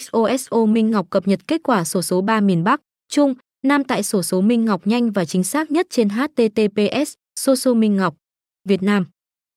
XOSO Minh Ngọc cập nhật kết quả sổ số 3 miền Bắc, Trung, Nam tại sổ số Minh Ngọc nhanh và chính xác nhất trên HTTPS, Soso Minh Ngọc, Việt Nam.